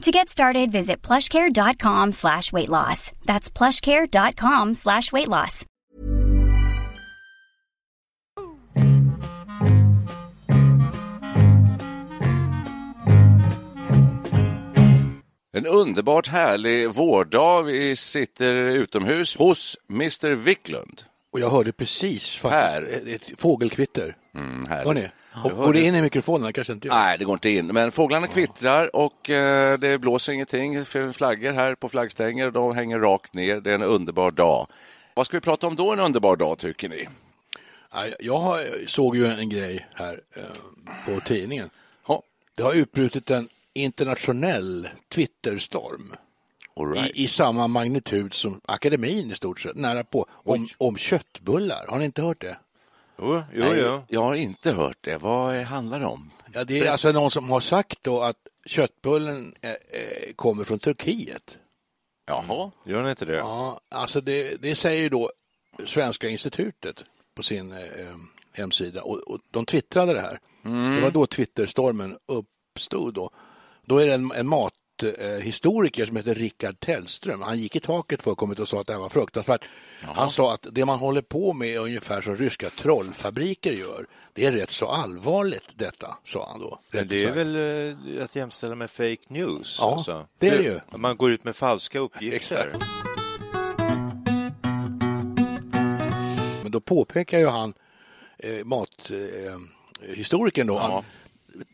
To get started, visit plushcare.com slash weight loss. That's plushcare.com slash weight loss. En underbart härlig vårdag. Vi sitter utomhus hos Mr Wicklund. Och jag hörde precis Här. ett, fågelkvitter. Mm. Hör ni? Och, går det in i mikrofonen? Kanske inte gör. Nej, det går inte in. Men fåglarna kvittrar och eh, det blåser ingenting. Flaggor här på flaggstänger, de hänger rakt ner. Det är en underbar dag. Vad ska vi prata om då en underbar dag, tycker ni? Jag såg ju en grej här eh, på tidningen. Det har utbrutit en internationell Twitterstorm right. i, i samma magnitud som akademin i stort sett, nära på, om, om köttbullar. Har ni inte hört det? Jo, jo, Nej, jo. Jag har inte hört det. Vad handlar det om? Ja, det är alltså någon som har sagt då att köttbullen eh, eh, kommer från Turkiet. Jaha. Gör ni inte det? Ja, alltså det, det säger då Svenska institutet på sin eh, hemsida och, och de twittrade det här. Det var då Twitterstormen uppstod då. Då är det en, en mathistoriker som heter Rickard Tellström. Han gick i taket för kommit och sa att det här var fruktansvärt. Han sa att det man håller på med är ungefär som ryska trollfabriker gör. Det är rätt så allvarligt detta, sa han då. Men det är väl eh, att jämställa med fake news? alltså. Ja, det är det ju. Man går ut med falska uppgifter. Men då påpekar ju han, eh, mathistorikern eh, historikern då, att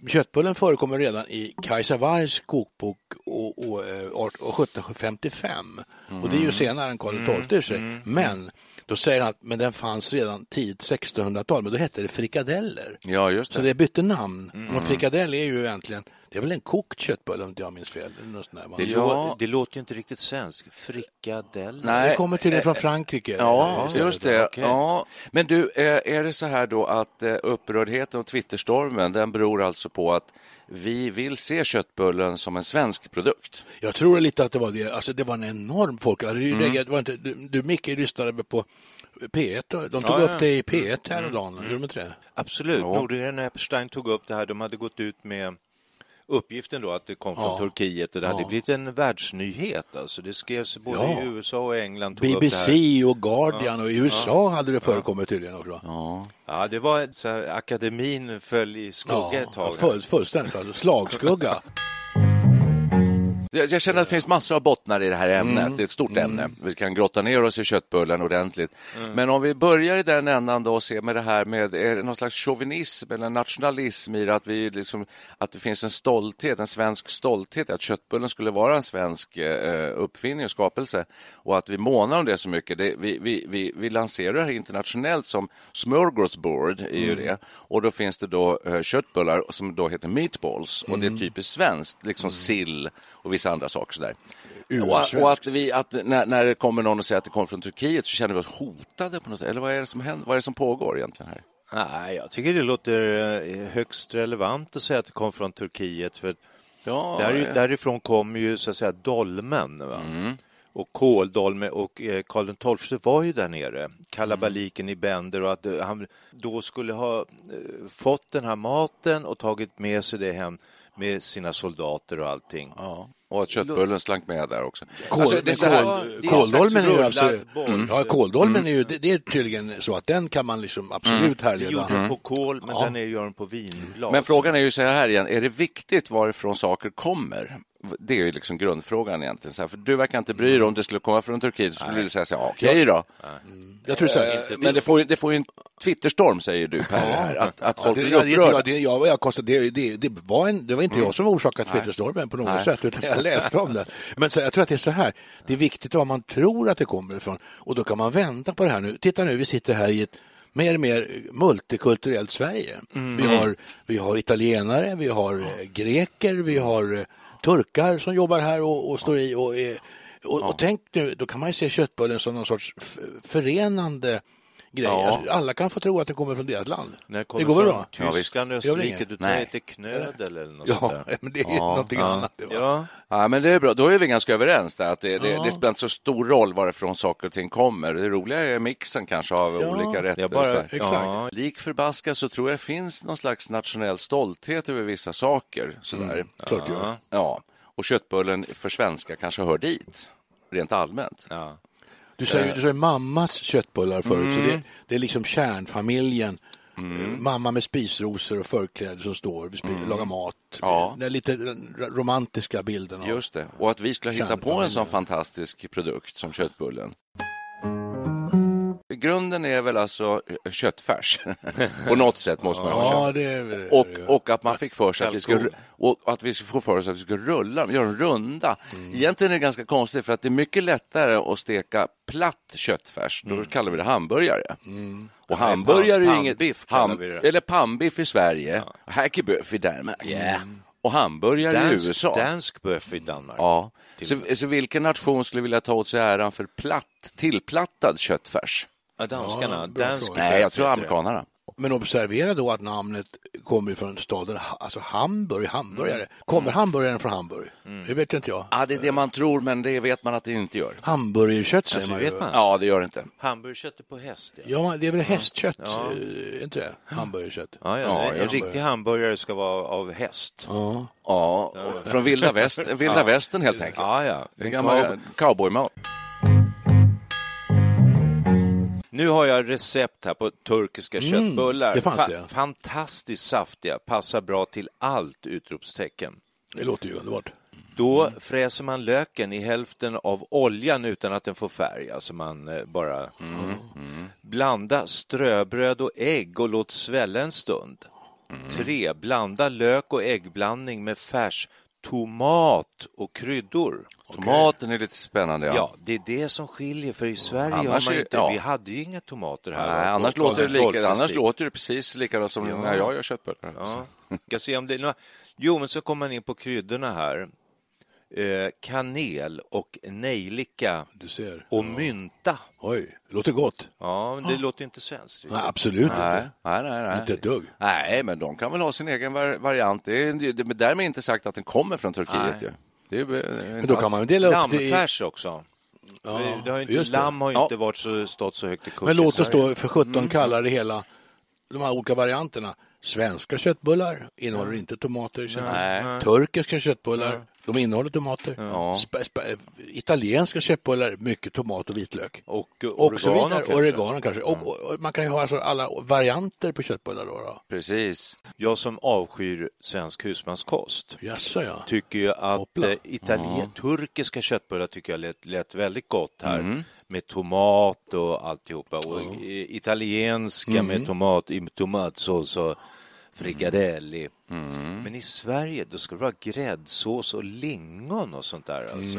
köttbullen förekommer redan i Kajsa Wargs kokbok och, och, eh, och 1755. Och det är ju senare än Karl XII sig. Men då säger han att men den fanns redan tidigt 1600-tal, men då hette det frikadeller. Ja, just Så det. det bytte namn. Men frikadell är ju egentligen, det är väl en kokt köttbulle om inte jag minns fel. Eller något sånt där. Man- Det, Ja. det låter ju inte riktigt svenskt. Frikadeller. Nej. Det kommer tydligen från Frankrike. Ja, Eh, just det. okej. Ja. Men du, eh, är det så här då att eh, upprördheten och Twitterstormen, den beror alltså på att vi vill se köttbullen som en svensk produkt? Jag tror lite att det var det. Alltså det var en enorm folk. Alltså, Mm. det var inte, du, du Micke lyssnade på P1. då? De tog Ja, upp ja. det i P1 häromdagen. Gjorde de inte det? Absolut. Nordgren och Epstein tog upp det här. De hade gått ut med uppgiften då att det kom från Ja. Turkiet och det hade Ja. blivit en världsnyhet. Alltså det skrevs både Ja. i USA och England. Tog Upp det BBC här. och Guardian och i USA hade det förekommit tydligen också. Ja. Ja, det var så här, akademin föll i skugga ett tag. full, fullständigt. Alltså, slagskugga. Jag jag känner att det finns massor av bottnar i det här ämnet. Det är ett stort ämne. Vi kan grotta ner oss i köttbullen ordentligt. Men om vi börjar i den ändan då och ser med det här med är det någon slags chauvinism eller nationalism i det att, vi liksom, att det finns en stolthet, en svensk stolthet att köttbullen skulle vara en svensk eh, uppfinning och skapelse och att vi månar om det så mycket. Det, vi, vi, vi, vi lanserar det här internationellt som smörgåsbord är ju det och då finns det då eh, köttbullar som då heter meatballs och det är typiskt svenskt, liksom sill och vissa andra saker sådär. Och, och att vi, att när, när det kommer någon och säger att det kommer från Turkiet så känner vi oss hotade på något sätt. Eller vad är det som händer? Vad är det som pågår egentligen här? Nej, jag tycker det låter eh, högst relevant att säga att det kom från Turkiet. För Ja, där, ja. Därifrån kommer ju så att säga dolmen. Va? Mm. Och kåldolme och eh, Karl XII var ju där nere, kalabaliken i Bender och att eh, han då skulle ha fått den här maten och tagit med sig det hem med sina soldater och allting. Ja. Och att köttbullen slank med där också. Alltså, det här- kåldolmen är ju slags rullad boll. Mm. Ja, kåldolmen är ju, det, det är tydligen så att den kan man liksom absolut Det gjorde härleda. de på kål, men Ja. den är, gör de på vinblad. Men frågan är ju så här igen, är det viktigt varifrån saker kommer? Det är ju liksom grundfrågan egentligen. Så här, för du verkar inte bry dig om det skulle komma från Turkiet, så skulle du säga så här, okej då. Jag tror så här, Eh, Men det får, det får ju en Twitterstorm, säger du Per, här, att, att folk det, blir upprörda. ja, det, jag, jag det, det, det, var en, det var inte jag som orsakade Twitterstormen på något Nej. sätt, utan jag läste om det. Men så, jag tror att det är så här, det är viktigt var man tror att det kommer ifrån och då kan man vända på det här nu. Titta nu, vi sitter här i ett mer och mer multikulturellt Sverige. Vi, har, vi har italienare, vi har eh, greker, vi har eh, turkar som jobbar här och, och står i. Och, är- och, och tänk nu, då kan man ju se köttbullen som någon sorts förenande grej. Ja. Alltså, alla kan få tro att den kommer från deras land. När det kommer går väl bra? Ja. Tyskland, det Österrike, du tar Nej. lite knödel eller något Ja, sånt där. men det är någonting annat. Det, va? Ja, Ja, men det är bra. Då är vi ganska överens där. Att det, det, det spelar inte så stor roll varifrån saker och ting kommer. Det roliga är mixen kanske av olika rätter. bara, exakt. ja, Lik förbaskat så tror jag det finns någon slags nationell stolthet över vissa saker. Sådär. Klart gör. Ja. Och köttbullen för svenska kanske hör dit, rent allmänt. ja. Du sa ju du sa ju mammas köttbullar förut, så Mm. det, det är liksom kärnfamiljen. Eh, Mamma med spisrosor och förkläde som står och spi- lagar mat. Mm. Ja. Den lite romantiska bilden. Just det. Och att vi skulle hitta på en sån fantastisk produkt som köttbullen. Grunden är väl alltså köttfärs. På något sätt måste man ha Ja, kött. det är det Och, och att man fick för sig att vi skulle, och att vi skulle få för oss att vi skulle rulla dem, göra dem runda. Egentligen är det ganska konstigt för att det är mycket lättare att steka platt köttfärs. Då kallar vi det hamburgare. Och hamburgare är ju inget... pannbiff ham- vi det. Eller pannbiff i Sverige. Ja. Hackeböff i Danmark. Yeah. Och hamburgare i Dansk, USA. dansk böff i Danmark. Ja. Så, så vilken nation skulle vilja ta åt sig äran för platt, tillplattad köttfärs? Ja, danskarna. Ja, dansk. Nej, jag tror amerikanerna. Men observera då att namnet kommer från staden, alltså Hamburg, hamburgare. Kommer hamburgaren från Hamburg? Det vet inte jag. Ja, det är det man tror, men det vet man att det inte gör. Hamburgerkött säger Alltså, man vet man. Ja, det gör det inte. Hamburgerkött är på häst. Ja, Ja, det är väl hästkött, eh, inte det? Hamburgerkött. ja, Ja, en jag- riktig hamburgare ska vara av häst. Ja. Ja, från vilda, väst, vilda västern helt enkelt. Ja, ja. En gammal cowboymat. Nu har jag recept här på turkiska köttbullar. det fanns det. Fantastiskt saftiga, passar bra till allt! Utropstecken. Det låter ju underbart. Då fräser man löken i hälften av oljan utan att den får färg. Alltså man eh, bara... Blanda ströbröd och ägg och låt svälla en stund. Tre, Blanda lök och äggblandning med färs tomat och kryddor. Tomaten är lite spännande. Ja. Ja, det är det som skiljer, för i Sverige har Annars man är- inte, ja. vi hade ju inga tomater här. Nej, annars, På- låter det lika, annars låter det precis likadant som Ja. när jag gör köttbullar. Ja. Om det. Jo, men så kommer man in på kryddorna här. Eh, kanel och nejlika och mynta. Oj, det låter gott. Ja, men det låter inte svenskt. Nej, absolut Nej, inte. nej, nej. nej. Inte ett dugg. Nej, men de kan väl ha sin egen var- variant. Det är, det, därmed inte sagt att den kommer från Turkiet. Ju. Det är, eh, Men då kan man dela upp det i... Lammfärs också. Ja, det har inte, lamm har ju Ja. inte varit så, stått så högt i kurs Men låt oss då för 17 kalla det hela, de här olika varianterna. Svenska köttbullar innehåller inte tomater. Nej. Turkiska köttbullar, de innehåller tomater. Ja. Sp- sp- italienska köttbullar, mycket tomat och vitlök. Och oregano kanske. Oregano kanske. Och, och, och man kan ju ha alltså alla varianter på köttbullar då. då. Precis. Jag som avskyr svensk husmanskost Jaså ja. tycker ju att Hoppla. eh, italien, turkiska köttbullar tycker jag lät, lät väldigt gott här. Med tomat och alltihopa. Och i- italienska med tomat, i tomatsås och frikadelli. Men i Sverige då ska det vara gräddsås och lingon och sånt där. Alltså.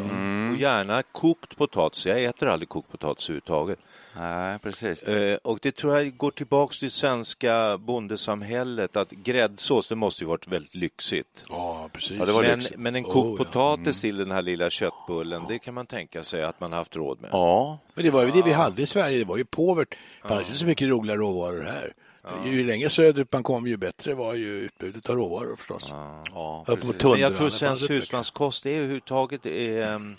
Och gärna kokt potatis. Jag äter aldrig kokt potatis överhuvudtaget. Nej, precis. Eh, Och det tror jag går tillbaks till svenska bondesamhället att gräddsås, det måste ju varit väldigt lyxigt. Ja, precis. Ja, det var Men, lyxigt. men en Oh, kokt ja. potatis till den här lilla köttbullen, det kan man tänka sig att man haft råd med. Ja, Men det var ju det vi hade i Sverige, det var ju påvert. Det fanns inte så mycket roliga råvaror här. Ju längre söderut man kom, ju bättre var ju utbudet av råvaror förstås. ja tunn- Men jag tror svensk husmanskost är överhuvudtaget är, um,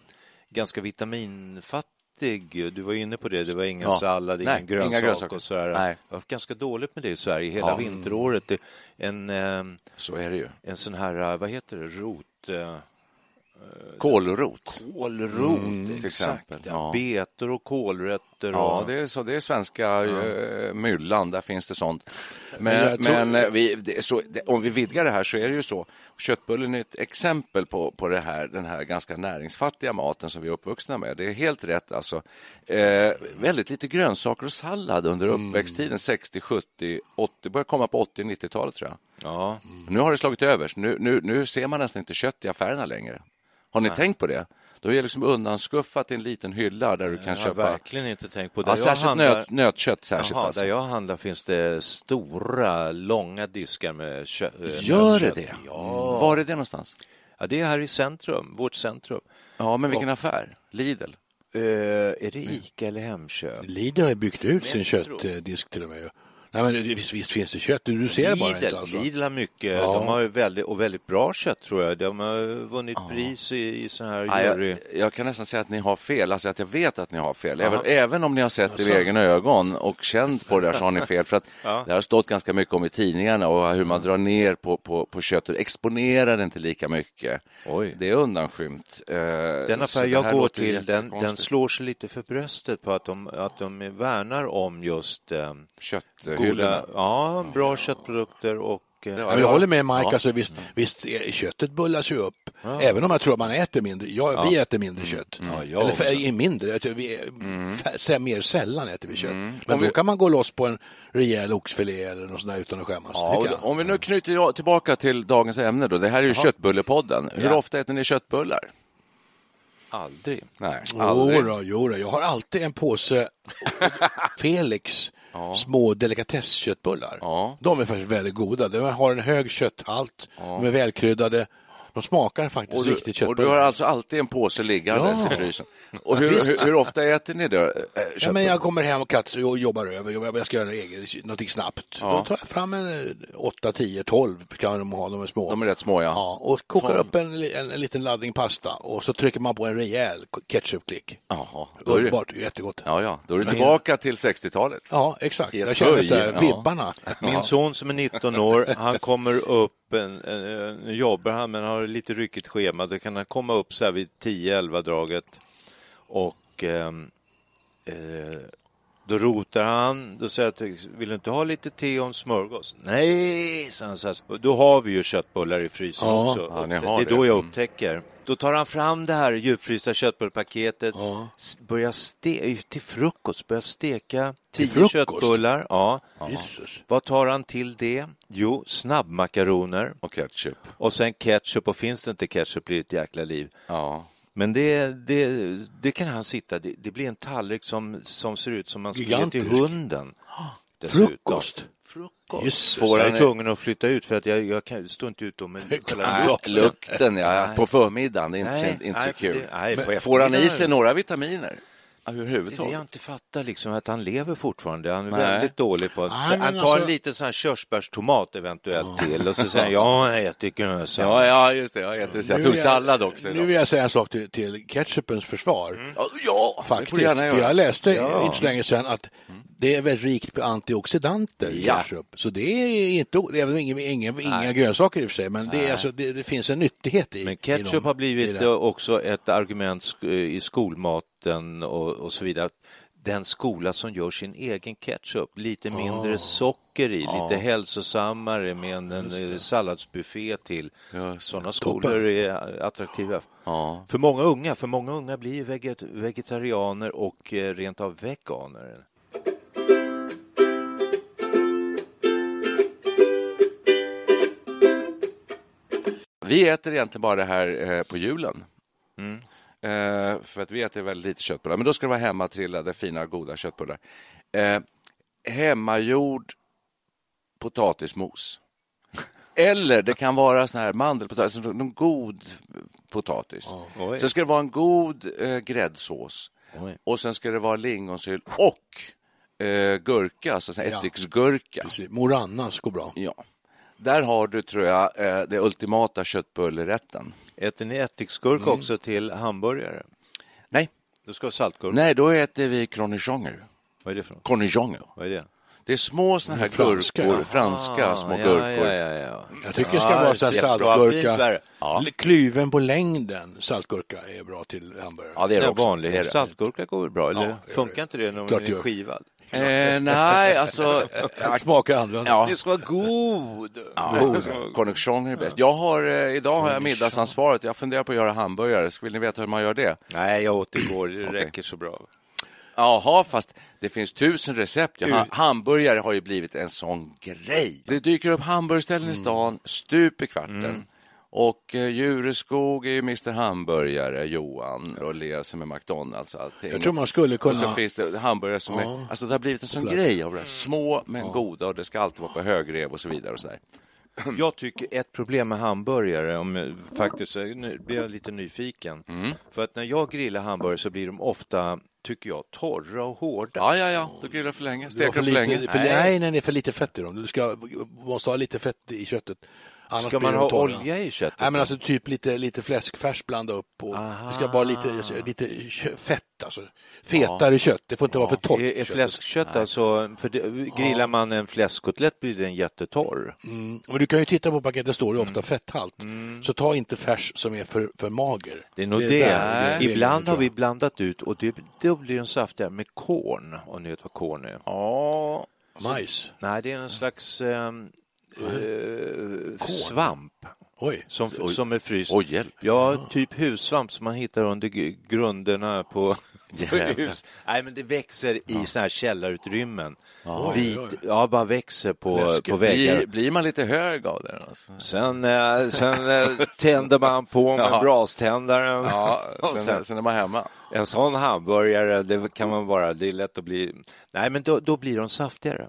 ganska vitaminfattig. Du var inne på det, det var ingen Ja. sallad, Nej, ingen grönsak inga grönsaker. och sådär. Nej. Det var ganska dåligt med det i Sverige hela Ja. vinteråret. Det, en, ehm, Så är det ju. en sån här, eh, vad heter det, rot... eh, Kålrot. Kålrot, till exakt. exempel. Ja. Ja. Betor och kålrötter. Ja, och... det är, så, det är svenska eh, myllan, där finns det sånt. Men, tror- men eh, vi, det så, det, om vi vidgar det här så är det ju så. Köttbullen är ett exempel på, på det här, den här ganska näringsfattiga maten som vi är uppvuxna med. Det är helt rätt. Alltså. Eh, väldigt lite grönsaker och sallad under uppväxttiden, 60, 70, 80, börjar komma på 80 90-talet tror jag. Ja. Nu har det slagit över, nu, nu, nu ser man nästan inte kött i affärerna längre. Har ni tänkt på det? Då är det liksom undanskuffat i en liten hylla där du kan Jag har köpa verkligen inte tänkt på det. ja, Jag särskilt handlar- nöt, nötkött. Särskilt Jaha, alltså. där jag handlar finns det stora, långa diskar med kött. eh, Gör det nötkött. det? Ja. Var är det någonstans? ja, det är här i centrum, vårt centrum. Ja, men vilken affär? Lidl? Eh, är det Ica eller Hemköp? Lidl har byggt ut sin köttdisk till och med. Nej, men visst, visst finns det kött, du ser det bara Lidl, inte. Alltså. Lidl har mycket, Ja. de har ju väldigt, och väldigt bra kött tror jag. De har vunnit pris i, i sån här Ja, jury. jag, jag kan nästan säga att ni har fel, alltså att jag vet att ni har fel. Även, även om ni har sett det med egna ögon och känt på det där så har ni fel. För att Ja. Det har stått ganska mycket om i tidningarna och hur man drar ner på, på, på kött och exponerar det inte lika mycket. Oj. Det är undanskymt. Eh, Den affär jag går till, den, den slår sig lite för bröstet på att de, att de värnar om just eh, Kötthyllorna. Goda, ja, bra köttprodukter och eh, Ja, jag håller med Mike, Ja. alltså, visst, visst är- köttet bullas ju upp. Även om jag tror att man äter mindre. Ja, Vi äter mindre kött. Ja, jag Eller för, mindre, jag vi, f- mer sällan äter vi kött. Men Om då vi- kan man gå loss på en rejäl oxfilé eller något sånt där utan att skämmas. Ja, jag. om vi nu knyter tillbaka till dagens ämne då. Det här är ju Köttbullepodden. Hur Ja. ofta äter ni köttbullar? aldrig. Nej, Jo då, jo då, jag har alltid en påse Felix små delikatessköttbullar. Ja. De är faktiskt väldigt goda. De har en hög kötthalt, de är välkryddade. De smakar faktiskt Och du, riktigt och köttbullar. du har alltså alltid en påse liggandes Ja. i frysen. Och hur, hur, hur ofta äter ni det? eh, Ja, men jag kommer hem och Katz och jobbar över, jag ska göra eget, någonting snabbt. Ja. Då tar jag fram en eh, 8, 10, 12 kan de ha, de är små. De är rätt små, ja. Ja, och kokar 12. upp en, en, en liten laddning pasta och så trycker man på en rejäl ketchupklick. Jaha, då Underbart, jättegott. ja, ja, då är du tillbaka till 60-talet. Ja, exakt. I ett Jag känner så här, ja. vibbarna. Min son som är 19 år, han kommer upp, en, en, nu jobbar han men har lite ryckigt schema, då kan han komma upp så här vid 10-11 draget och ehm, eh, då rotar han, då säger jag till, vill du inte ha lite te och en smörgås? Nej, sa han så här. Då har vi ju köttbullar i frysen Ja, också. ja, det, är det. då jag Mm. upptäcker. Då tar han fram det här djupfrysta köttbullpaketet, s- börjar ste- till frukost, börjar steka tio köttbullar. Ja. Jesus. Vad tar han till det? Jo, snabbmakaroner Och ketchup. och sen ketchup och finns det inte ketchup blir det ett jäkla liv. Ja. Men det, det, det kan han sitta, det, det blir en tallrik som, som ser ut som man skulle ge till hunden. Dessutom. Frukost. Jesus. Får jag är han- tvungen att flytta ut för att jag, jag kan, står inte ut med Nej, lukten, ja, på förmiddagen, det är inte, Nej, så, inte så nej, kul. det- får han i sig några vitaminer? Det är det jag inte fattar, liksom, att han lever fortfarande. Han är Nej. väldigt dålig på att... Han tar alltså- en liten sån här körsbärstomat eventuellt till och så säger han ja, jag äter grönsaker. Ja, ja, just det. Jag, äter, så jag Nu tog vill sallad också Nu idag. vill jag säga en sak till, till ketchupens försvar. Ja, Ja, det får Faktiskt. du gärna För jag läste Ja. inte så länge sedan att det är väldigt rikt på antioxidanter i Ja. ketchup. Så det är inte, det är inga, inga, inga grönsaker i och för sig, men det, är alltså, det, det finns en nyttighet i Men i ketchup har I blivit det. eh, också ett argument sk- i skolmaten och, och så vidare. Den skola som gör sin egen ketchup, lite mindre socker i, lite hälsosammare med en, en eh, salladsbuffé till. Sådana skolor är attraktiva. Ja. För många unga, för många unga blir veget, vegetarianer och eh, rent av veganer. Vi äter egentligen bara det här eh, på julen. Mm. Eh, för att vi äter väldigt lite köttbullar. Men då ska det vara hemmatrillade, fina, goda köttbullar. Eh, hemmagjord potatismos. Eller det kan vara sån här mandelpotatis, alltså en god potatis. Oj. Sen ska det vara en god eh, gräddsås. Oj. Och sen ska det vara lingonsylt och eh, gurka, alltså Ja. ättiksgurka. Precis. Morannas går bra. Ja. Där har du, tror jag, eh, det ultimata köttbullerätten. Äter ni ättiksgurka också till hamburgare? Nej. Du ska ha saltgurka. Nej, då äter vi cornichoner. Vad är det för något? Cornichoner. Vad är det? Det är små såna här Franska, gurkor, ja. franska små Ah, gurkor. Ja, ja, ja. Jag tycker det ska Ja, vara så saltgurka. L- klyven på längden saltgurka är bra till hamburgare. Ja, det är det Ja, också. vanlig Det är det. saltgurka går väl bra, eller? Funkar inte det när det är gör. skivad? Eh, nej, alltså... Smakar annorlunda. Ja. Det ska vara god! Ja, Cornichon är bäst. Jag har, eh, idag har jag middagsansvaret. Jag funderar på att göra hamburgare. Vill ni veta hur man gör det? Nej, jag åt igår. Det räcker så bra. Jaha, fast det finns tusen recept. Ja, ha- hamburgare har ju blivit en sån grej. Det dyker upp hamburgerställen i stan stup i kvarten. Och eh, Djureskog är ju Mr Hamburgare, Johan, och sig med McDonalds och allting. Jag tror man skulle Och så kunna... finns det hamburgare som är, alltså det har blivit en sån grej av det. här. Små men goda och det ska alltid vara på högrev och så vidare. Och så där. Jag tycker ett problem med hamburgare, om jag faktiskt nu blir jag lite nyfiken. För att när jag grillar hamburgare så blir de ofta, tycker jag, torra och hårda. Ja, ja, ja, du grillar för länge. Steker för för länge. lite, för, nej, nej, det är för lite fett i dem. Du ska, måste ha lite fett i köttet. Annars Ska man ha torra. olja i köttet? Nej, men alltså typ lite, lite fläskfärs blanda upp. Och det ska vara lite, lite kö- fett, alltså. Fetare kött. Det får inte vara för torrt. Är, är fläskkött alltså, för det, grillar man en fläskkotlett blir den jättetorr. Mm. Men du kan ju titta på paketet, det står det ofta fetthalt. Så ta inte färs som är för, för mager. Det är nog det. det är Ibland har vi blandat ut och det, då blir den saftigare med korn, om ni vet vad korn är. Ja, Majs. Nej, det är en slags ehm, eh, svamp. Oj. Som, som är fryst. Oj, hjälp. Ja, typ hussvamp som man hittar under grunderna på hus. Nej, men det växer i såna här källarutrymmen. Vit, oj, oj. ja, bara växer på, Läskigt. på väggar. blir, blir man lite hög av det? Alltså? Sen, eh, sen eh, tänder man på med Ja. braständaren. Ja, sen, sen, sen är man hemma. en sån hamburgare, det kan man bara, det är lätt att bli... Nej, men då, då blir de saftigare.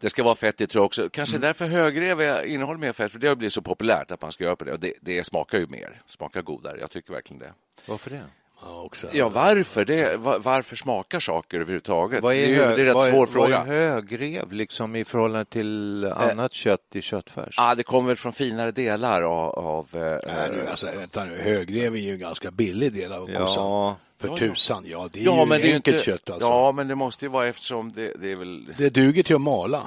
Det ska vara fett i tror jag också. Kanske Mm. därför högrev är- innehåller mer fett, för det har blivit så populärt att man ska göra på det. Och det, det smakar ju mer, smakar godare. Jag tycker verkligen det. Varför det? Ja, också. Ja, varför? Det, va- varför smakar saker överhuvudtaget? Vad är, det är hög, det är en vad rätt är, svår vad fråga. är högrev liksom, i förhållande till annat kött i köttfärs? Ah, det kommer väl från finare delar av... av eh, Nej, nu, alltså, vänta nu, högrev är ju en ganska billig del av Ja. För Ja, ja. tusan, ja det är ja, ju men det är enkelt inte, kött alltså. Ja, men det måste ju vara eftersom det, det är väl... Det duger till att mala.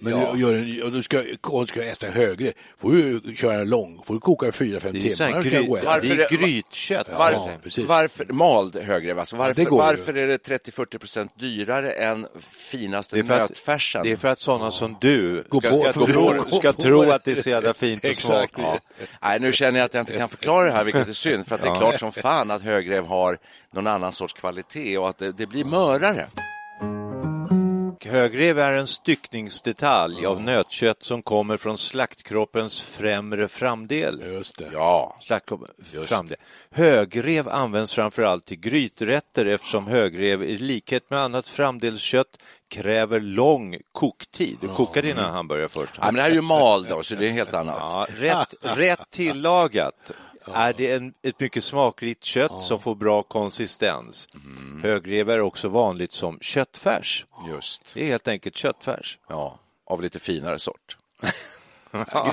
Men Ja. du, gör en, och du ska, och du ska äta högre, får du köra lång, får du koka i fyra, fem timmar. gry, det är Varför- grytkött. Ja, Varför, precis. varför mald högrev? Alltså varför, ju. varför är det 30-40 procent dyrare än finaste Det är, för att, nötfärsen? det är för att sådana som du ska, på- ska, tro, ska tro att det är så jävla fint och smakligt. Ja. Nej, nu känner jag att jag inte kan förklara det här, vilket är synd. För att det är klart som fan att högrev har någon annan sorts kvalitet och att det, det blir mörare. Högrev är en styckningsdetalj av nötkött som kommer från slaktkroppens främre framdel. Just det. Ja, slaktkroppen framdel. Högrev används framför allt till gryträtter eftersom högrev i likhet med annat framdelskött kräver lång koktid. Du kokar dina hamburgare först. Ja, men det här är ju mal då, så det är helt annat. Ja, rätt, rätt tillagat är det en, ett mycket smakrikt kött som får bra konsistens. Högrev är också vanligt som köttfärs. Just. Det är helt enkelt köttfärs. Ja, av lite finare sort.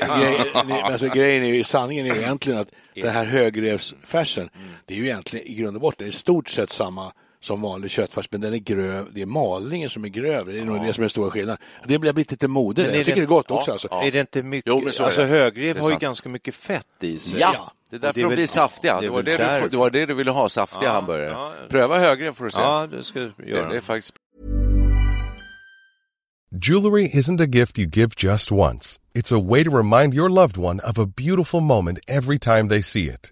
Grejen, alltså, grejen är ju, sanningen är ju egentligen att det här högrevsfärsen, det är ju egentligen i grund och botten i stort sett samma som vanlig köttfärs, men den är gröv, det är malningen som är grövre, det är nog det som är den stora skillnaden. Det blivit lite mode där. är Jag tycker det- det är gott ja, också alltså. ja. Är det inte mycket? Jo, men så är alltså det. högrev Det är har ju ganska mycket fett i sig. Ja, det är därför Och de väl- blir saftiga. det är Det var det, du, därför. det var det du ville ha, saftiga Ja, hamburgare. ja. Pröva högrev får du se. Ja, det ska du det, göra. det är faktiskt Jewelry isn't a gift you give just once. It's a way to remind your loved one of a beautiful moment every time they see it.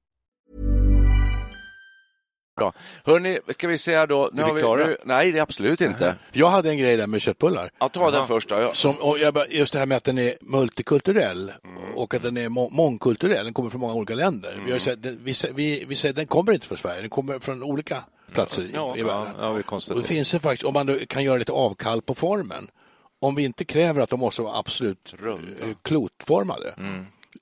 Bra. Hörni, ska vi säga då... Nu Är vi klara? Nu, nej, det är absolut inte. Jag hade en grej där med köttbullar. Ja, ta den första. Ja. Som, och jag, bara- just det här med att den är multikulturell och att den är må, mångkulturell. Den kommer från många olika länder. Vi, har ju sett, den, vi, vi, vi säger den kommer inte från Sverige, den kommer från olika platser i, Ja, i världen. Ja, vi och det finns det faktiskt, om man kan göra lite avkall på formen. Om vi inte kräver att de måste vara absolut Runda. eh, klotformade.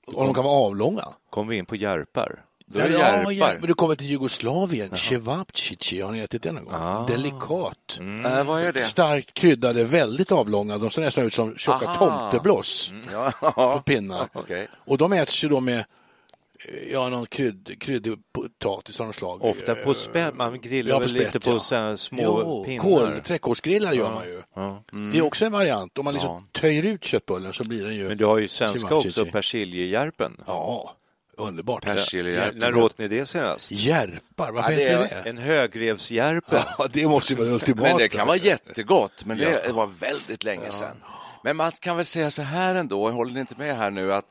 Och de kan vara avlånga. Kom vi in på järpar? Då är det ja, ja, men du kommer till Jugoslavien, cevapcici, har ni ätit det någon gång? Delikat. Äh, vad är det? Starkt kryddade, väldigt avlånga. De ser nästan ut som tjocka Aha. tomtebloss Ja, på pinnar. Okej. Och de äts ju då med eh, ja, någon krydd, kryddig potatis av något slag. Ofta på spett, man grillar ja, på väl lite spett, på ja. små jo, pinnar. Kål, trädgårdsgrillar gör man ju. Ja. Det är också en variant. Om man liksom töjer ut köttbullen så blir den ju... Men du har ju svenska också, persiljejärpen. Ja, underbart. Persiljejärp. När åt ni det senast? Järpar, varför Ja, det heter det? En högrevsjärpe. Ja, det måste ju vara. Men det kan vara jättegott, men det var väldigt länge sedan. Men man kan väl säga så här ändå, håller ni inte med här nu, att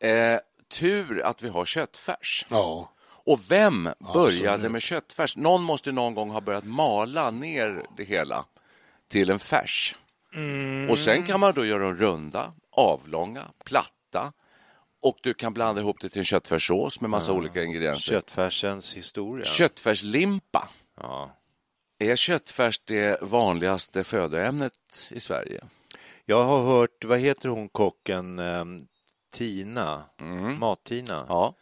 eh, tur att vi har köttfärs. Ja. Och vem började med köttfärs? Någon måste någon gång ha börjat mala ner det hela till en färs. Och sen kan man då göra dem runda, avlånga, platta och du kan blanda ihop det till en köttfärssås med massa olika ingredienser. Köttfärsens historia. Köttfärslimpa. Ja. Är köttfärs det vanligaste födoämnet i Sverige? Jag har hört, vad heter hon kocken, eh, Tina, Mat-Tina. Mm. Ja.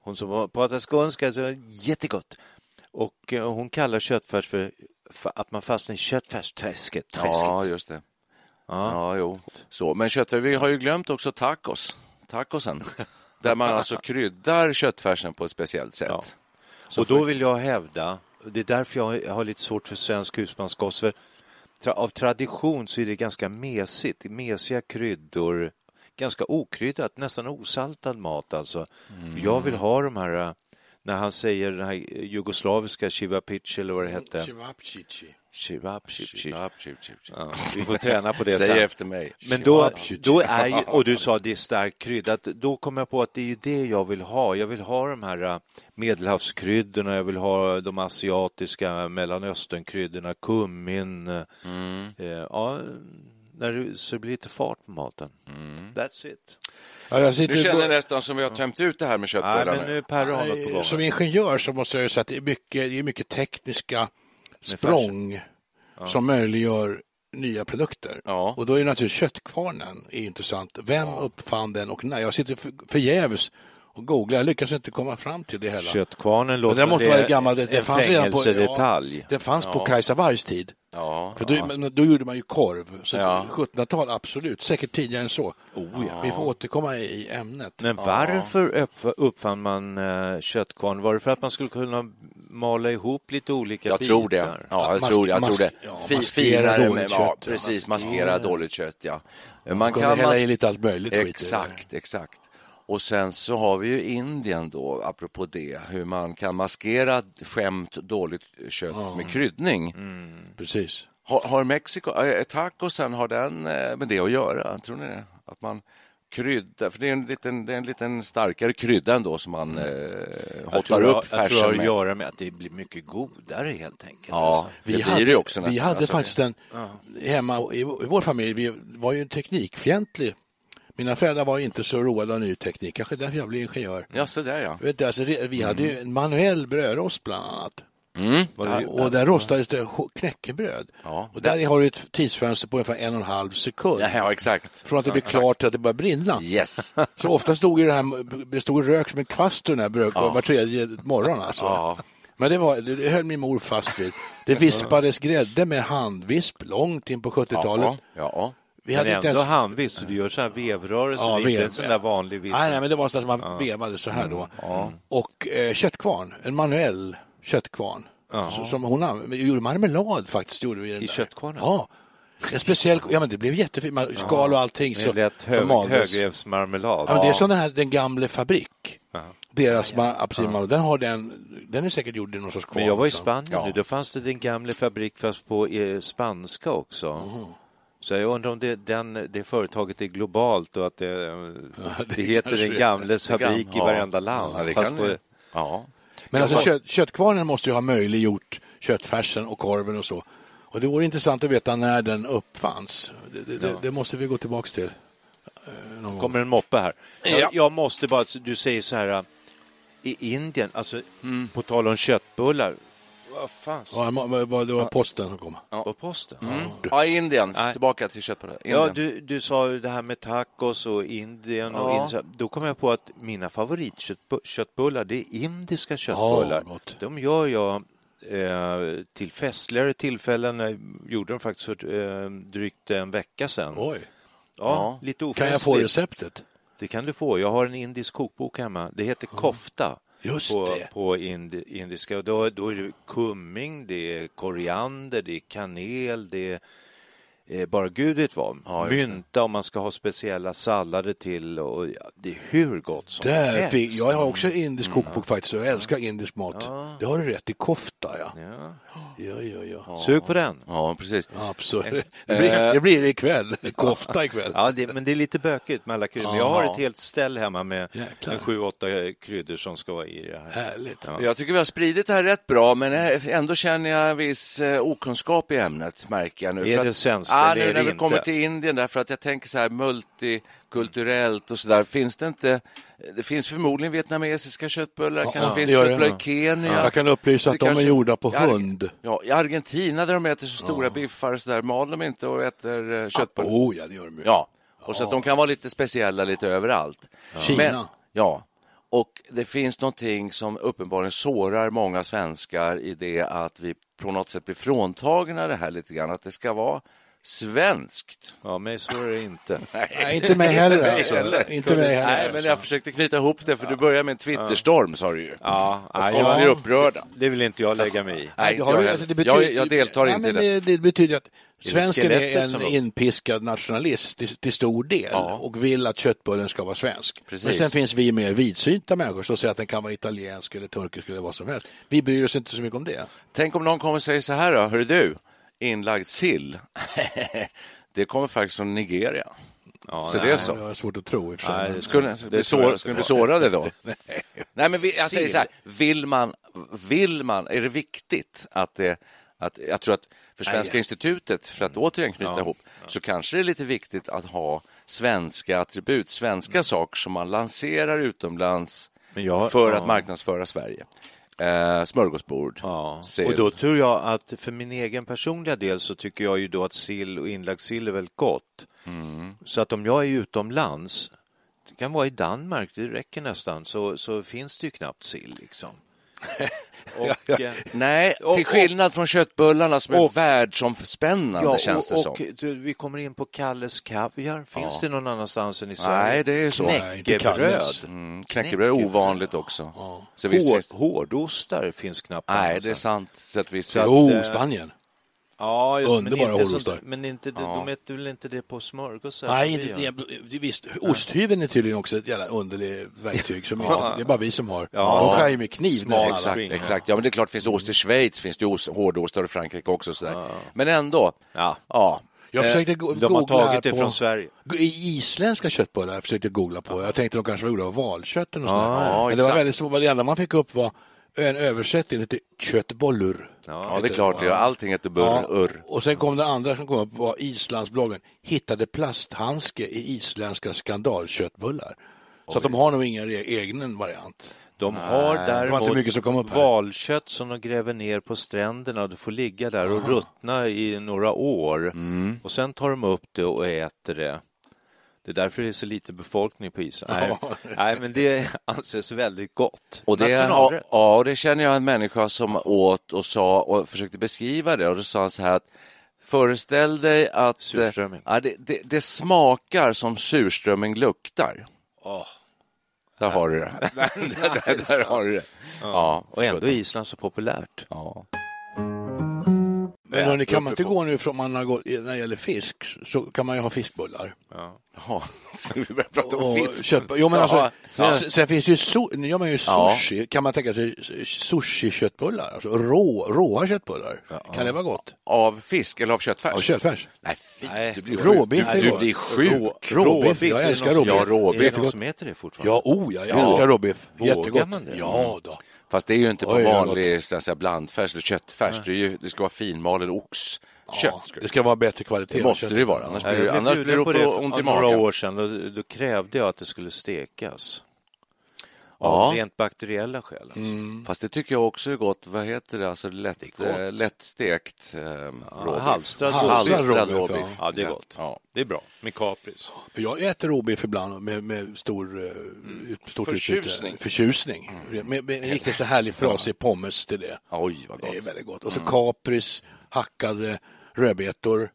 Hon som pratar skånska, så jättegott. Och eh, hon kallar köttfärs för, för att man fastnar i köttfärsträsket. Träsket. Ja, just det. Ja. Ja, jo. Så, men köttfärs, vi har ju glömt också tacos. Tacosen. Där man alltså kryddar köttfärsen på ett speciellt sätt. Ja. Och då vill jag hävda, det är därför jag har lite svårt för svensk husmanskost, för tra- av tradition så är det ganska mesigt, mesiga kryddor, ganska okryddat, nästan osaltad mat alltså. Mm. Jag vill ha de här, äh, när han säger den här jugoslaviska chivapic eller vad det hette. Cevapcici. Chivapcici. Chip, chip, chip, chip. Ja, vi får träna på det Säg sen. efter mig. Men då, då är ju, och du sa det är starkt kryddat, då kom jag på att det är ju det jag vill ha. Jag vill ha de här äh, medelhavskryddorna, jag vill ha de asiatiska mellanösternkryddorna, kummin. äh, Mm. eh, Ja, när det, så det blir lite fart på maten. That's it. Ja, jag sitter Nu känner jag nästan som vi har tömt ut det här med Nej, köttbullar men nu. nu Perre har något på gång. Som ingenjör så måste jag ju säga att det är mycket, det är mycket tekniska språng som möjliggör nya produkter. Ja. Och då är naturligtvis köttkvarnen är intressant. Vem uppfann den och när? Jag sitter för- förgäves och googlar. Jag lyckas inte komma fram till det heller. Köttkvarnen Men låter det som måste det vara gammal. Det, det en fanns redan på, fängelsedetalj. Ja, det fanns på Ja. Kajsa Wargs tid. Ja. För då, men då gjorde man ju korv. Så Ja. 1700-tal, absolut. Säkert tidigare än så. Oh, ja. Vi får återkomma i, i ämnet. Men varför uppf- uppfann man uh, köttkvarn? Var det för att man skulle kunna mala ihop lite olika Jag bitar? tror det. Ja, jag Mask- tror det. Jag mask- tror det. ja, finare dåligt med- ja, kött, ja. Precis, Maskera. maskera dåligt kött, ja. Man Kunde hälla mas- i lite allt möjligt det. Exakt, exakt. Och sen så har vi ju Indien då, apropå det, hur man kan maskera skämt dåligt kött med kryddning. Precis. Har, har Mexiko, äh, tacosen, har den eh, med det att göra? Tror ni det? Att man kryddar, för det är en liten, det är en liten starkare krydda ändå som man eh, Jag hottar upp jag, jag tror det färsen har att med. göra med att det blir mycket godare helt enkelt. Ja, alltså. det blir det också nästan. Vi hade Alltså, faktiskt en, hemma i, i vår familj, vi var ju teknikfientlig. Mina föräldrar var inte så roade av ny teknik, kanske därför jag blev ingenjör. Ja, så där ja. Vet du, alltså, vi hade ju en manuell brödrost bland annat. Mm. Det- Och där rostades det knäckebröd. Ja. Och där har du ett tidsfönster på ungefär en och en halv sekund. Ja, ja, exakt. Från att det ja, blir klart till att det börjar brinna. Yes. Så ofta stod det här, bestod rök som en kvast ur den här bröd var tredje morgon alltså. Ja. Men det, var, det det höll min mor fast vid. Det vispades grädde med handvisp långt in på 70-talet. Ja, ja. Vi Men hade ändå inte ens... handviss, så du gör så här vevrörelser, Ja, inte vev- en sån där vanlig viss. Nej, nej, men det var så att man vevade så här då. Och eh, köttkvarn, en manuell köttkvarn. Så, som hon använde. Gjorde marmelad faktiskt. Gjorde vi I där. köttkvarnen? Ja. En speciell, ja men det blev jättefint, skal och allting. Det Så, lätt som hög, högrevsmarmelad. Ja, men det är som den här, den gamle fabrik. Deras ja, apelsinmarmelad, den har den, den är säkert gjord i någon sorts kvarn. Men jag var i. Spanien nu, då fanns det den gamla fabrik fast på eh, spanska också. Så jag undrar om det, den, det företaget är globalt och att det, det, heter kanske den det. gamles fabrik i varenda land. Ja, det fast kan på, det. Ja. Men alltså kött, köttkvarnen måste ju ha möjliggjort köttfärsen och korven och så. Och det vore intressant att veta när den uppfanns. Det, det, det, det måste vi gå tillbaka till. eh, någon gång. kommer en moppe här. Jag, jag måste bara, du säger så här, i Indien, alltså på tal om köttbullar, vad fan, Ja, det var posten som kom. på posten? ja, Indien. Nej. Tillbaka till köttbullar. Ja, du, du sa ju det här med tacos och Indien. Och Ja. Indien. Då kom jag på att mina favoritköttbullar, det är indiska köttbullar. gott. de gör jag eh, till festligare tillfällen. Jag gjorde dem faktiskt för eh, drygt en vecka sedan. Oj. Ja, lite Kan jag få receptet? Det kan du få. Jag har en indisk kokbok hemma. Det heter kofta. Just på, det. på ind, indiska. Och då, då är det kumming, det är koriander, det är kanel, det är bara gud vet vad. Ja. Mynta om man ska ha speciella sallader till. Och, ja, det är hur gott som Där helst. fick, jag har också indisk kokbok faktiskt och jag älskar indisk mat. Det har du rätt i, kofta ja. Ja. Ja, ja, ja. Sug på den. Ja, precis. Absolut. Det blir, det blir ikväll. Kofta ikväll. Ja, det, men det är lite bökigt med alla kryddor. Jag har Ja. ett helt ställ hemma med sju, åtta kryddor som ska vara i det här. Härligt. Ja. Jag tycker vi har spridit det här rätt bra, men ändå känner jag en viss eh, okunskap i ämnet, märker jag nu. Är För det att- Ja, eller nu är när vi inte? kommer till Indien, därför att jag tänker så här multikulturellt och så där. Finns det inte... Det finns förmodligen vietnamesiska köttbullar, kanske ja, finns köttbullar i Kenya. Jag kan upplysa att de är kanske- gjorda på hund. Ja, i Argentina där de äter så stora biffar och så där, mal de inte och äter eh, köttbullar? Oh ja, det gör de ju. Ja, och så att de kan vara lite speciella lite överallt. Kina. Men, ja, och det finns någonting som uppenbarligen sårar många svenskar i det att vi på något sätt blir fråntagna det här lite grann, att det ska vara svenskt. Ja, mig så är det inte. Nej, inte mig heller alltså. Inte mig heller. Nej, men jag försökte knyta ihop det, för du börjar med en Twitterstorm, sa du ju. Ja, Att ja, folk blir upprörda. Det vill inte jag lägga mig i. Nej, jag, heller. alltså, det betyder- jag, jag deltar Nej, inte i det. det. Betyder att svensken är en inpiskad nationalist till, till stor del Ja. och vill att köttbullen ska vara svensk. Precis. Men sen finns vi mer vidsynta människor som säger att den kan vara italiensk eller turkisk eller vad som helst. Vi bryr oss inte så mycket om det. Tänk om någon kommer och säger så här då, hör du, inlagd sill. det kommer faktiskt från Nigeria. Ja, så nej, det är så. Jag har svårt att tro. Nej, det- Skulle, skulle, bli, tror jag sår, skulle bli på. sårade då? Nej. Nej, men vi, jag säger så här, vill man, vill man, är det viktigt att det, att, jag tror att för Svenska institutet, för att återigen knyta ihop, så kanske det är lite viktigt att ha svenska attribut, svenska saker som man lanserar utomlands jag- för ja. att marknadsföra Sverige. Eh, smörgåsbord, Ja, och då tror jag att för min egen personliga del så tycker jag ju då att sill och inlagd sill är väldigt gott. Mm. Så att om jag är utomlands, det kan vara i Danmark, det räcker nästan, så, så finns det ju knappt sill liksom. och, eh, Nej, Och- till skillnad från köttbullarna som är och- världsomspännande Ja, känns det och, som. och du, vi kommer in på Kalles Kaviar. Finns Ja. det någon annanstans än i Sverige? Nej, det är så. Knäckebröd. Mm, knäckebröd är ovanligt också. Så visst Hård, finns... Hårdostar finns knappt. Nej, det är sant. Så att visst Så Jo, eh, Spanien. Ja, just, men Underbara inte, men inte, det- Ja. de äter väl inte det på smörgåsar? Nej, som vi inte, det, det, visst. Osthyveln är tydligen också ett jävla underligt verktyg. Som Ja. det är bara vi som har. Ja. De skär ju med kniv alla. Exakt, exakt. Ja, men det är klart det finns ost i Schweiz, finns det ost, hårdostar i Frankrike också. Sådär. Men ändå, Ja. ja. Jag Eh, försökte go- De har tagit det på... från Sverige. I isländska köttbullar jag försökte googla på. Jag tänkte de kanske var gjorda av valkött eller något. Ja, Men det var väldigt svårt. Det enda man fick upp var en översättning till köttbollur. Ja, det är klart. Ja. Allting heter burr, urr. Och sen kom det andra som kom upp var Islandsbloggen. Hittade plasthandske i isländska skandalköttbullar. Så att de har nog ingen egen variant. De har inte däremot mycket som kom upp här. valkött som de gräver ner på stränderna och det får ligga där och ruttna i några år. Mm. Och sen tar de upp det och äter det. Det är därför det är så lite befolkning på isen. Nej, nej men det anses väldigt gott. Och det, ja, och det känner jag en människa som åt och sa och försökte beskriva det och då sa han så här att Föreställ dig att eh, Surströmming. ja, det, det, det smakar som surströmming luktar. Där har du det. där, där, där har du det. Ja. Och ändå är Island så populärt. Ja. Men hörni, kan man inte gå nu från man har gått, när det gäller fisk så kan man ju ha fiskbullar. Ja, ska vi börja prata om fisk? jo, men alltså, Ja, ja. sen, sen finns ju, so, nu gör man ju Ja. sushi, kan man tänka sig sushi-köttbullar? Alltså rå, råa köttbullar. Kan det vara gott? Av fisk eller av köttfärs? Av köttfärs? Nej, fy, Nej, du blir råbiff sjuk. är Du gott. blir sjuk. Råbiff, jag älskar råbiff. Ja, råbiff. Är det någon som äter det fortfarande? Ja, oh, ja, jag Ja. älskar råbiff. Vågar Jättegott. man det? Ja, då. Fast det är ju inte på Oj, vanlig så att säga, blandfärs eller köttfärs. Det, är ju, det ska vara finmalen oxkött. ska Det ska vara bättre kvalitet. Det måste det vara, annars Ja, blir, blev annars blir du på få det ont i för några magen. år sedan. Då, då krävde jag att det skulle stekas. Ja. Av rent bakteriella skäl. Alltså. Fast det tycker jag också är gott. Vad heter det? Alltså lätt, Det gott. eh, lättstekt eh, råbiff. halvstrad Halvstrad råbiff, råbiff. Ja, det är gott. Ja. Det är bra. Med kapris. Jag äter råbiff ibland med, med stor, eh, stort Förtjusning. utbyte. Förtjusning. Med, med en riktigt så härlig frasig pommes till det. Oj, vad Det är gott. väldigt gott. Och så kapris, hackade rödbetor.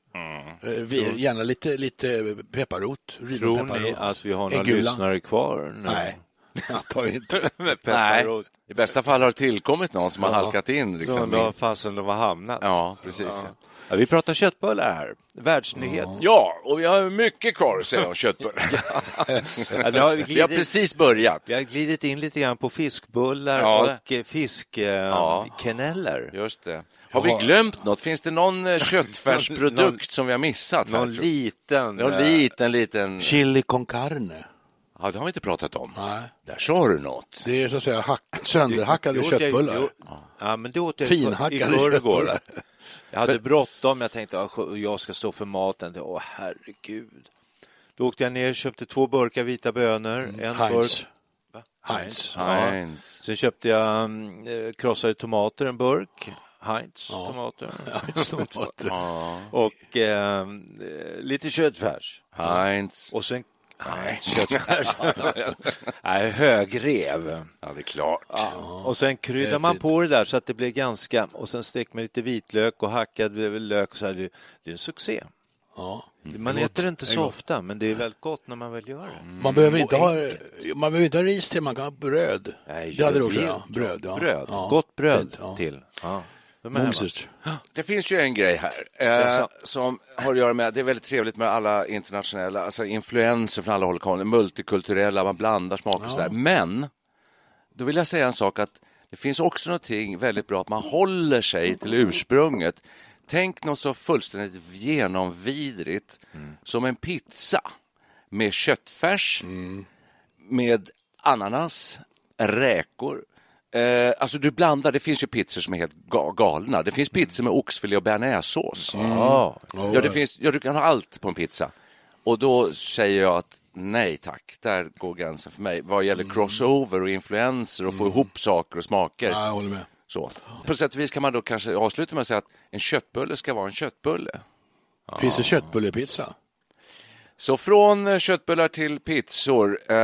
Eh, vi- Gärna lite, lite pepparrot. Tror ni att vi har några lyssnare kvar? nu? Nej, antagligen inte. Nej, i bästa fall har det tillkommit någon som har Ja. halkat in. Liksom. undrar var fasen de har hamnat. Ja, precis. Ja. Ja, vi pratar köttbullar här. Världsnyhet. ja, och vi har mycket kvar att säga om köttbullar. Ja, nu har vi, vi har glidit, precis börjat. vi har glidit in lite grann på fiskbullar Ja. och eh, fiskkeneller. Just det. Har vi glömt något? Finns det någon eh, köttfärsprodukt Någon- som vi har missat? här, Någon tror du? liten... Någon eh, liten, liten... Chili con carne. Ja, det har vi inte pratat om. Nej. Där sa du något. Det är så att säga hack, sönderhackade jag- köttbullar. jo- Ja, men det åt jag i i Finhackade förrgår. köttbullar. Jag hade bråttom. Jag tänkte att jag ska stå för maten. Åh, herregud. Då åkte jag ner köpte två burkar vita bönor. En Mm, Heinz. burk... Va? Heinz. Ja. Heinz. Sen köpte jag mm, eh, krossade tomater, en burk. Heinz tomater. Ja. Och eh, lite köttfärs. Heinz. Och sen Nej, köttfärs. Nej, högrev. Ja, det är klart. Och sen kryddar man på det där så att det blir ganska... Och sen steker man lite vitlök och hackad lök. Och så här. Det, är en succé. Ja. Man äter det inte så ofta, men det är väldigt gott när man väl gör det. Man behöver inte ha, man behöver inte ha ris till, man kan ha bröd. Nej, det hade du också, ja. Bröd, ja. Bröd. Ja. Gott bröd ja. till. Ja. De är hemma. Mumsigt. Det finns ju en grej här eh, som har att göra med, det är väldigt trevligt med alla internationella, alltså influenser från alla håll, och multikulturella, man blandar smaker och sådär. Men, då vill jag säga en sak att det finns också någonting väldigt bra att man håller sig till ursprunget. Tänk något så fullständigt genomvidrigt som en pizza med köttfärs, med ananas, räkor. Eh, alltså du blandar, det finns ju pizzor som är helt ga- galna. Det finns pizzor med oxfilé och bearnaisesås. Ja. Ja, det finns, ja, du kan ha allt på en pizza. Och då säger jag att nej tack, där går gränsen för mig. Vad gäller crossover och influenser och få ihop saker och smaker. Ja, jag håller med. Så. På sätt och vis kan man då kanske avsluta med att säga att en köttbulle ska vara en köttbulle. Finns det köttbullepizza? Så från eh, köttbullar till pizzor. Eh,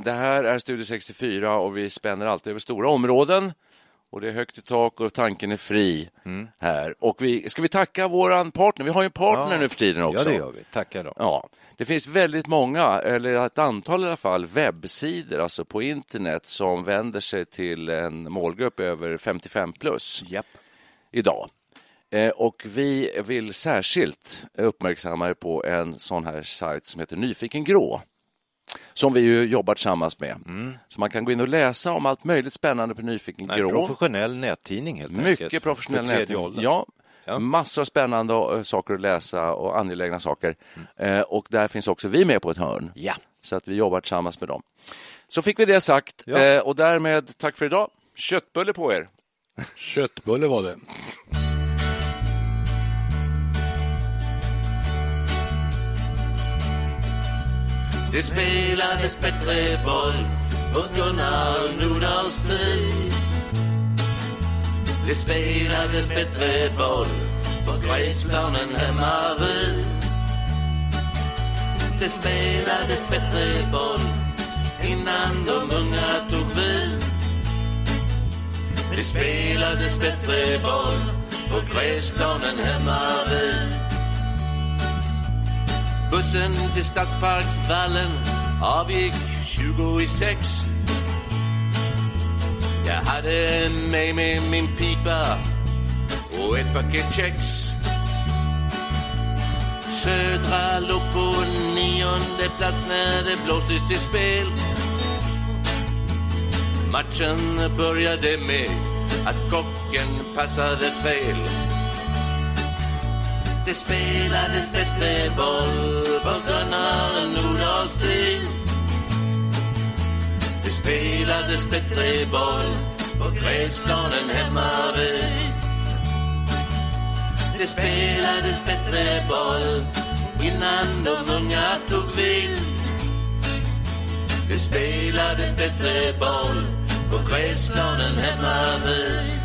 det här är Studio 64 och vi spänner alltid över stora områden. Och det är högt i tak och tanken är fri här. Och vi, ska vi tacka våran partner? Vi har ju en partner Ja. nu för tiden Ja, också. det gör vi. Tackar då. Ja, det finns väldigt många, eller ett antal i alla fall, webbsidor alltså på internet som vänder sig till en målgrupp över 55 plus Japp. idag. Eh, Och vi vill särskilt uppmärksamma er på en sån här sajt som heter Nyfiken Grå. Som vi ju jobbar tillsammans med. Så man kan gå in och läsa om allt möjligt spännande på Nyfiken Grå. professionell nättidning helt enkelt. Mycket professionell åldern. Ja, Ja. massor av spännande eh, saker att läsa och angelägna saker. Eh, och där finns också vi med på ett hörn. Ja. Så att vi jobbar tillsammans med dem. Så fick vi det sagt Ja. eh, och därmed tack för idag. Köttbulle på er! Köttbulle var det. Det spelades bättre boll på Gunnar Nordahls tid. Det spelades bättre boll på gräsplanen hemma vid. Det spelades bättre boll innan de unga tog vid. Det spelades bättre boll på gräsplanen hemma vid. Bussen till Stadsparksvallen avgick 20 i sex. Jag hade med mig min pipa och ett paket kex. Södra låg på nionde plats när det blåstes till spel. Matchen började med att kocken passade fel. Det spelades bättre boll på Gunnar Nordahls. Det spelades bättre boll på gräsplanen hemma vid. Det spelades bättre boll innan de unga tog vid. Det spelades bättre boll på gräsplanen hemma vid.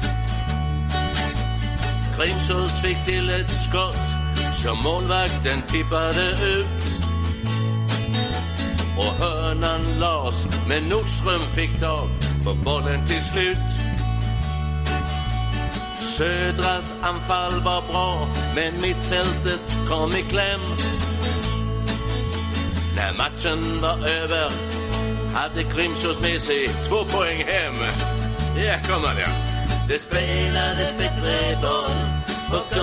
Grimsås fick till ett skott som målvakten tippade ut. Och hörnan las, men Nordström fick tag på bollen till slut. Södras anfall var bra, men mittfältet kom i kläm. När matchen var över hade Grimsås med sig två poäng hem. Ja, kom han ja. Det spelades bättre boll på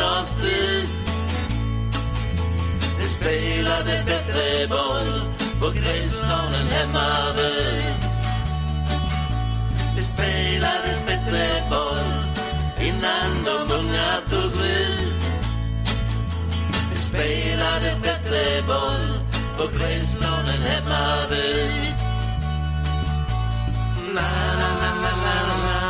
Gunnar tid. Det spelades bättre boll på gräsplanen hemma vid. Det spelades bättre boll innan de unga tog vid. Det spelades bättre boll på gräsplanen hemma vid. Na, na, na, na, na, na.